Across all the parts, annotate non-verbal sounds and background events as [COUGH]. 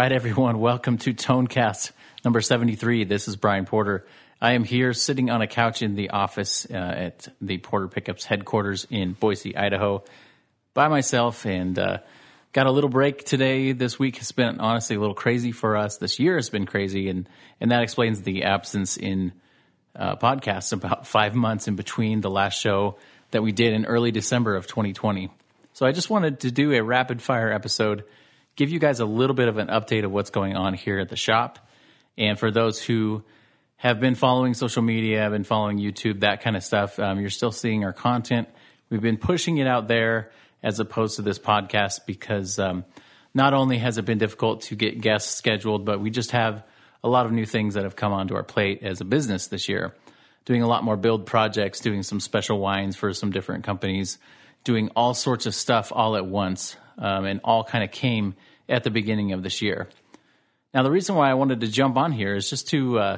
Right, everyone, welcome to Tonecast number 73. This is Brian Porter. I am here sitting on a couch in the office uh, at the Porter Pickups headquarters in Boise, Idaho, by myself and uh, got a little break today. This week has been honestly a little crazy for us. This year has been crazy, and, and that explains the absence in uh, podcasts about [LAUGHS] five months in between the last show that we did in early December of 2020. So I just wanted to do a rapid fire episode give you guys a little bit of an update of what's going on here at the shop. And for those who have been following social media, have been following YouTube, that kind of stuff, um, you're still seeing our content. We've been pushing it out there as opposed to this podcast because um, not only has it been difficult to get guests scheduled, but we just have a lot of new things that have come onto our plate as a business this year. Doing a lot more build projects, doing some special wines for some different companies, doing all sorts of stuff all at once um, and all kind of came at the beginning of this year. Now, the reason why I wanted to jump on here is just to uh,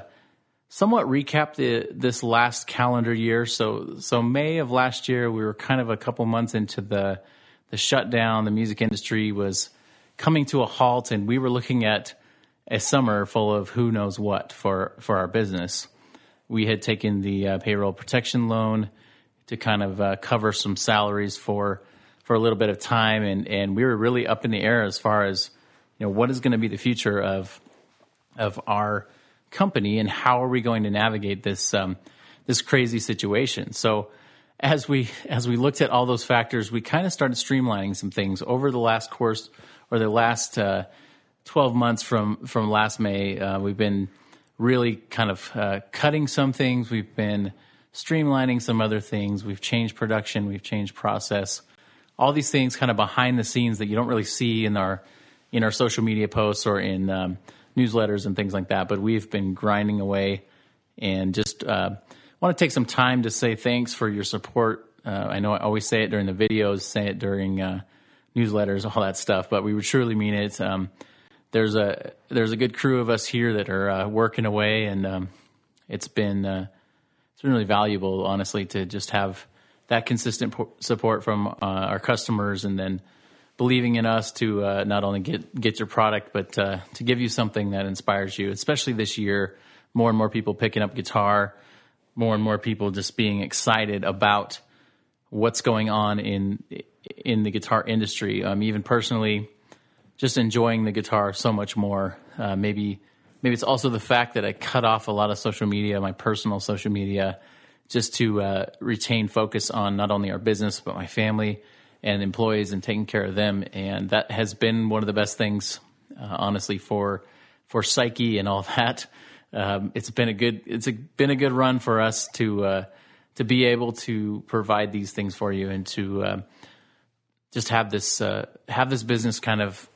somewhat recap the, this last calendar year. So, so May of last year, we were kind of a couple months into the the shutdown. The music industry was coming to a halt, and we were looking at a summer full of who knows what for for our business. We had taken the uh, payroll protection loan to kind of uh, cover some salaries for for a little bit of time, and and we were really up in the air as far as you know what is going to be the future of of our company and how are we going to navigate this um, this crazy situation. So as we as we looked at all those factors, we kind of started streamlining some things over the last course or the last uh, twelve months from from last May. Uh, we've been really kind of uh, cutting some things. We've been streamlining some other things. We've changed production. We've changed process all these things kind of behind the scenes that you don't really see in our in our social media posts or in um, newsletters and things like that. But we've been grinding away and just uh, want to take some time to say thanks for your support. Uh, I know I always say it during the videos, say it during uh, newsletters, all that stuff, but we would truly mean it. Um, there's a there's a good crew of us here that are uh, working away, and um, it's been uh, it's been really valuable, honestly, to just have that consistent support from uh, our customers and then believing in us to uh, not only get get your product but uh, to give you something that inspires you especially this year. More and more people picking up guitar. More and more people just being excited about what's going on in in the guitar industry. Um, even personally just enjoying the guitar so much more. Uh, maybe maybe it's also the fact that I cut off a lot of social media my personal social media just to uh, retain focus on not only our business but my family and employees and taking care of them. And that has been one of the best things, uh, honestly, for for psyche and all [LAUGHS] that. Um, it's been a good it's a, been a good run for us to uh, to be able to provide these things for you and to uh, just have this uh, have this business kind of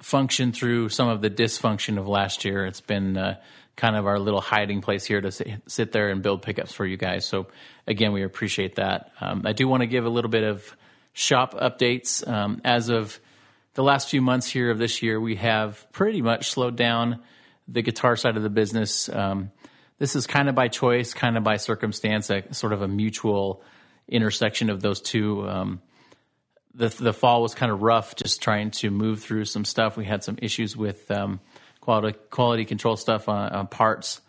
function through some of the dysfunction of last year. It's been uh, kind of our little hiding place here to sit there and build pickups for you guys. So again, we appreciate that. Um, I do want to give a little bit of shop updates. Um, as of the last few months here of this year, we have pretty much slowed down the guitar side of the business. Um, this is kind of by choice, kind of by circumstance, a, sort of a mutual intersection of those two. The the fall was kind of rough, just trying to move through some stuff. We had some issues with um, quality quality control stuff on, on parts,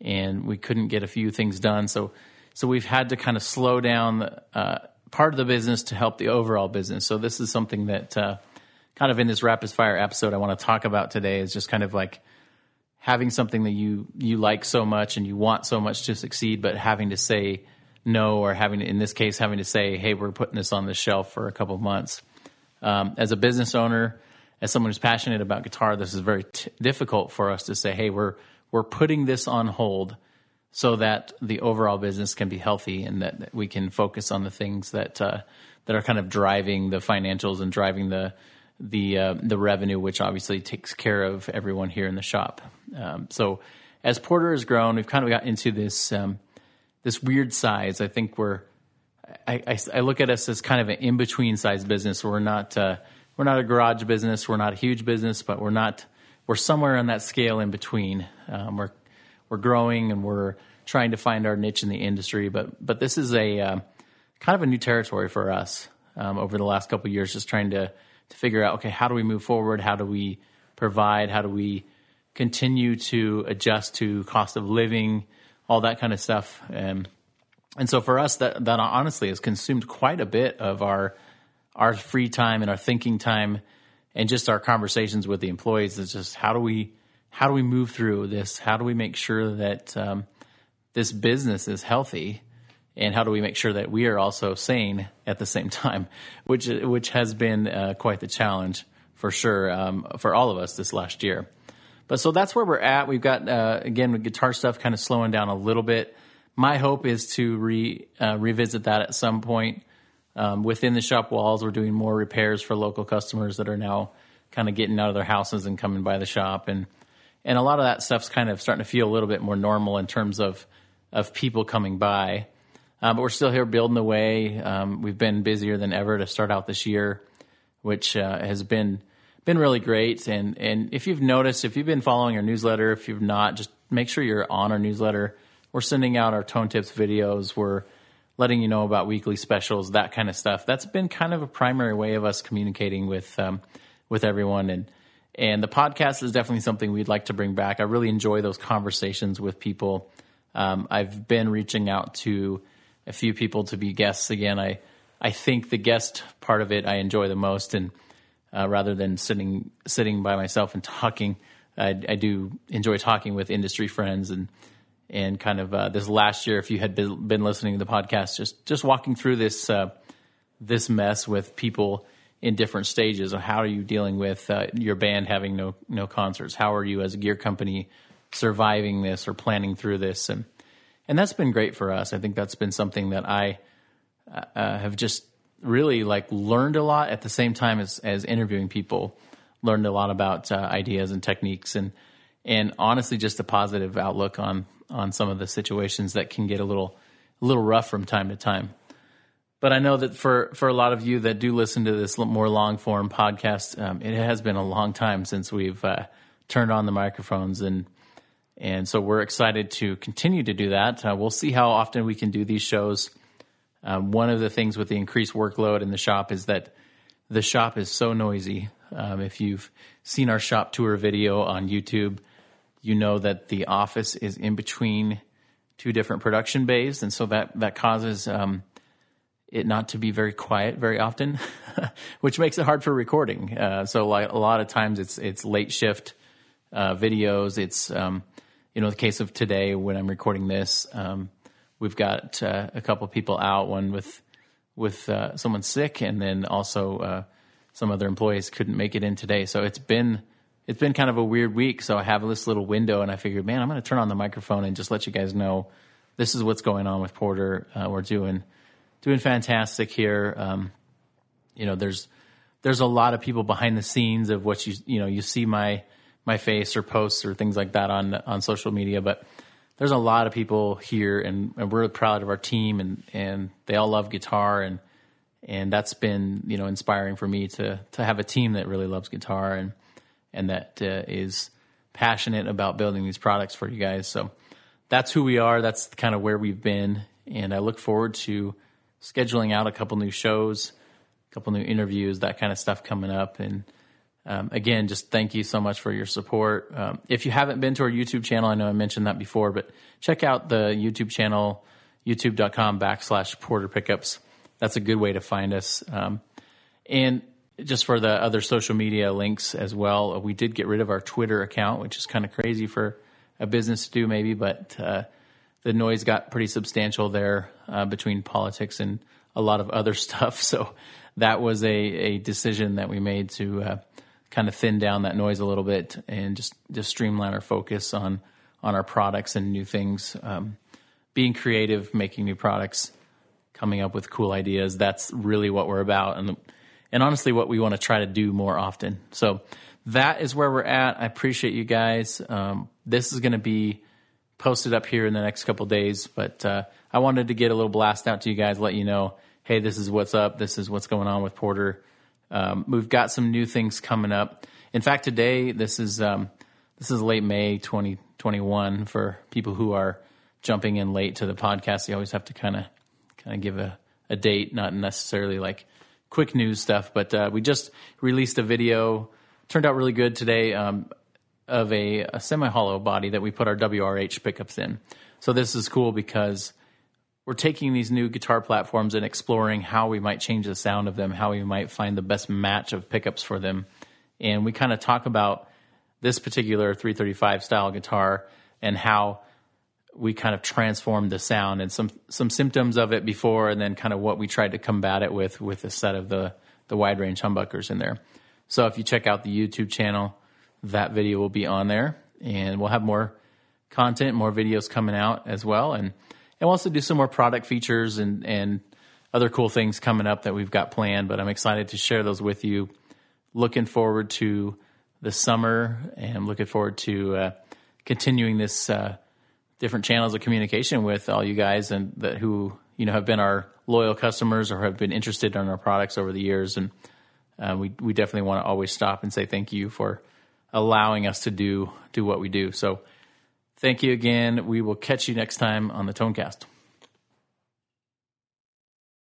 and we couldn't get a few things done. So so we've had to kind of slow down uh, part of the business to help the overall business. So this is something that uh, kind of in this rapid fire episode I want to talk about today is just kind of like having something that you you like so much and you want so much to succeed, but having to say no or having in this case having to say, hey, we're putting this on the shelf for a couple of months. Um, as a business owner, as someone who's passionate about guitar, this is very t- difficult for us to say, "Hey, we're we're putting this on hold so that the overall business can be healthy and that, that we can focus on the things that uh, that are kind of driving the financials and driving the the uh, the revenue, which obviously takes care of everyone here in the shop. Um, so, as Porter has grown, we've kind of got into this um, this weird size. I think we're I, I, I, look at us as kind of an in between size business. We're not uh, we're not a garage business. We're not a huge business, but we're not we're somewhere on that scale in between. Um, we're we're growing and we're trying to find our niche in the industry. But but this is a uh, kind of a new territory for us um, over the last couple years, just trying to to figure out okay how do we move forward? How do we provide? How do we continue to adjust to cost of living, all that kind of stuff? And and so for us, that that honestly has consumed quite a bit of our our free time and our thinking time, and just our conversations with the employees. Is just how do we how do we move through this? How do we make sure that um, this business is healthy? And how do we make sure that we are also sane at the same [LAUGHS] time, which which has been uh, quite the challenge for sure um, for all of us this last year. But so that's where we're at. We've got uh, again guitar stuff kind of slowing down a little bit. My hope is to re uh, revisit that at some point um, within the shop walls. We're doing more repairs for local customers that are now kind of getting out of their houses and coming by the shop and and a lot of that stuff's kind of starting to feel a little bit more normal in terms of of people coming by. Um, but we're still here building away. Um, we've been busier than ever to start out this year, which uh, has been been really great. And and if you've noticed, if you've been following our newsletter, if you've not, just make sure you're on our newsletter. We're sending out our tone tips videos. We're letting you know about weekly specials, that kind of stuff. That's been kind of a primary way of us communicating with um, with everyone. And and the podcast is definitely something we'd like to bring back. I really enjoy those conversations with people. Um, I've been reaching out to a few people to be guests again. I I think the guest part of it I enjoy the most, and uh, rather than sitting sitting by myself and talking, I, I, do enjoy talking with industry friends and and kind of uh, this last year. If you had been, been, listening to the podcast, just just walking through this uh, this mess with people in different stages of how are you dealing with uh, your band having no no concerts? How are you as a gear company surviving this or planning through this? And and that's been great for us. I think that's been something that I uh, uh have just really like learned a lot at the same time as as interviewing people. Learned a lot about uh, ideas and techniques and and honestly just a positive outlook on on some of the situations that can get a little a little rough from time to time. But I know that for, for a lot of you that do listen to this more long form podcast, um, it has been a long time since we've uh, turned on the microphones, and and so we're excited to continue to do that. Uh, we'll see how often we can do these shows. Um, one of the things with the increased workload in the shop is that the shop is so noisy. Um, if you've seen our shop tour video on YouTube, you know that the office is in between two different production bays, and so that that causes um, it not to be very quiet very often, [LAUGHS] which makes it hard for recording. Uh, so like a lot of times it's it's late shift uh, videos. It's um, you know the case of today when I'm recording this, um, we've got uh, a couple people out, one with with uh, someone sick, and then also uh, some other employees couldn't make it in today. So it's been it's been kind of a weird week. So I have this little window, and I figured, man, I'm going to turn on the microphone and just let you guys know this is what's going on with Porter. Uh, we're doing doing fantastic here. Um, you know, there's there's a lot of people behind the scenes of what you you know you see my my face or posts or things like that on on social media, but there's a lot of people here, and, and we're proud of our team, and and they all love guitar, and and that's been you know inspiring for me to to have a team that really loves guitar and and that uh, is passionate about building these products for you guys. So that's who we are. That's kind of where we've been, and I look forward to scheduling out a couple new shows, a couple new interviews, that kind of stuff coming up. And um, again, just thank you so much for your support. Um, if you haven't been to our YouTube channel, I know I mentioned that before, but check out the YouTube channel, youtube.com backslash porter pickups. That's a good way to find us. Um, and just for the other social media links as well, we did get rid of our Twitter account, which is kind of crazy for a business to do, maybe, but uh, the noise got pretty substantial there uh, between politics and a lot of other [LAUGHS] stuff. So that was a, a decision that we made to uh, kind of thin down that noise a little bit and just just streamline our focus on on our products and new things, um, being creative, making new products, coming up with cool ideas. That's really what we're about, and and honestly, what we want to try to do more often. So that is where we're at. I appreciate you guys. Um, this is going to be posted up here in the next couple days. But uh, I wanted to get a little blast out to you guys, let you know, hey, this is what's up. This is what's going on with Porter. Um, we've got some new things coming up. In fact, today this is um, this is late May 2021 for people who are jumping in late to the podcast. You always have to kind of kind of give a, a date, not necessarily like quick news stuff. But uh, we just released a video turned out really good today um, of a, a semi hollow body that we put our WRH pickups in. So this is cool because we're taking these new guitar platforms and exploring how we might change the sound of them, how we might find the best match of pickups for them. And we kind of talk about this particular 335 style guitar and how we kind of transformed the sound and some some symptoms of it before and then kind of what we tried to combat it with with a set of the the wide range humbuckers in there. So if you check out the YouTube channel, that video will be on there and we'll have more content, more videos coming out as well and and we'll also do some more product features and and other cool things coming up that we've got planned, but I'm excited to share those with you. Looking forward to the summer and looking forward to uh, continuing this uh, different channels of communication with all you guys and that who you know have been our loyal customers or have been interested in our products over the years and uh, we we definitely want to always stop and say thank you for allowing us to do do what we do so thank you again. We will catch you next time on the tonecast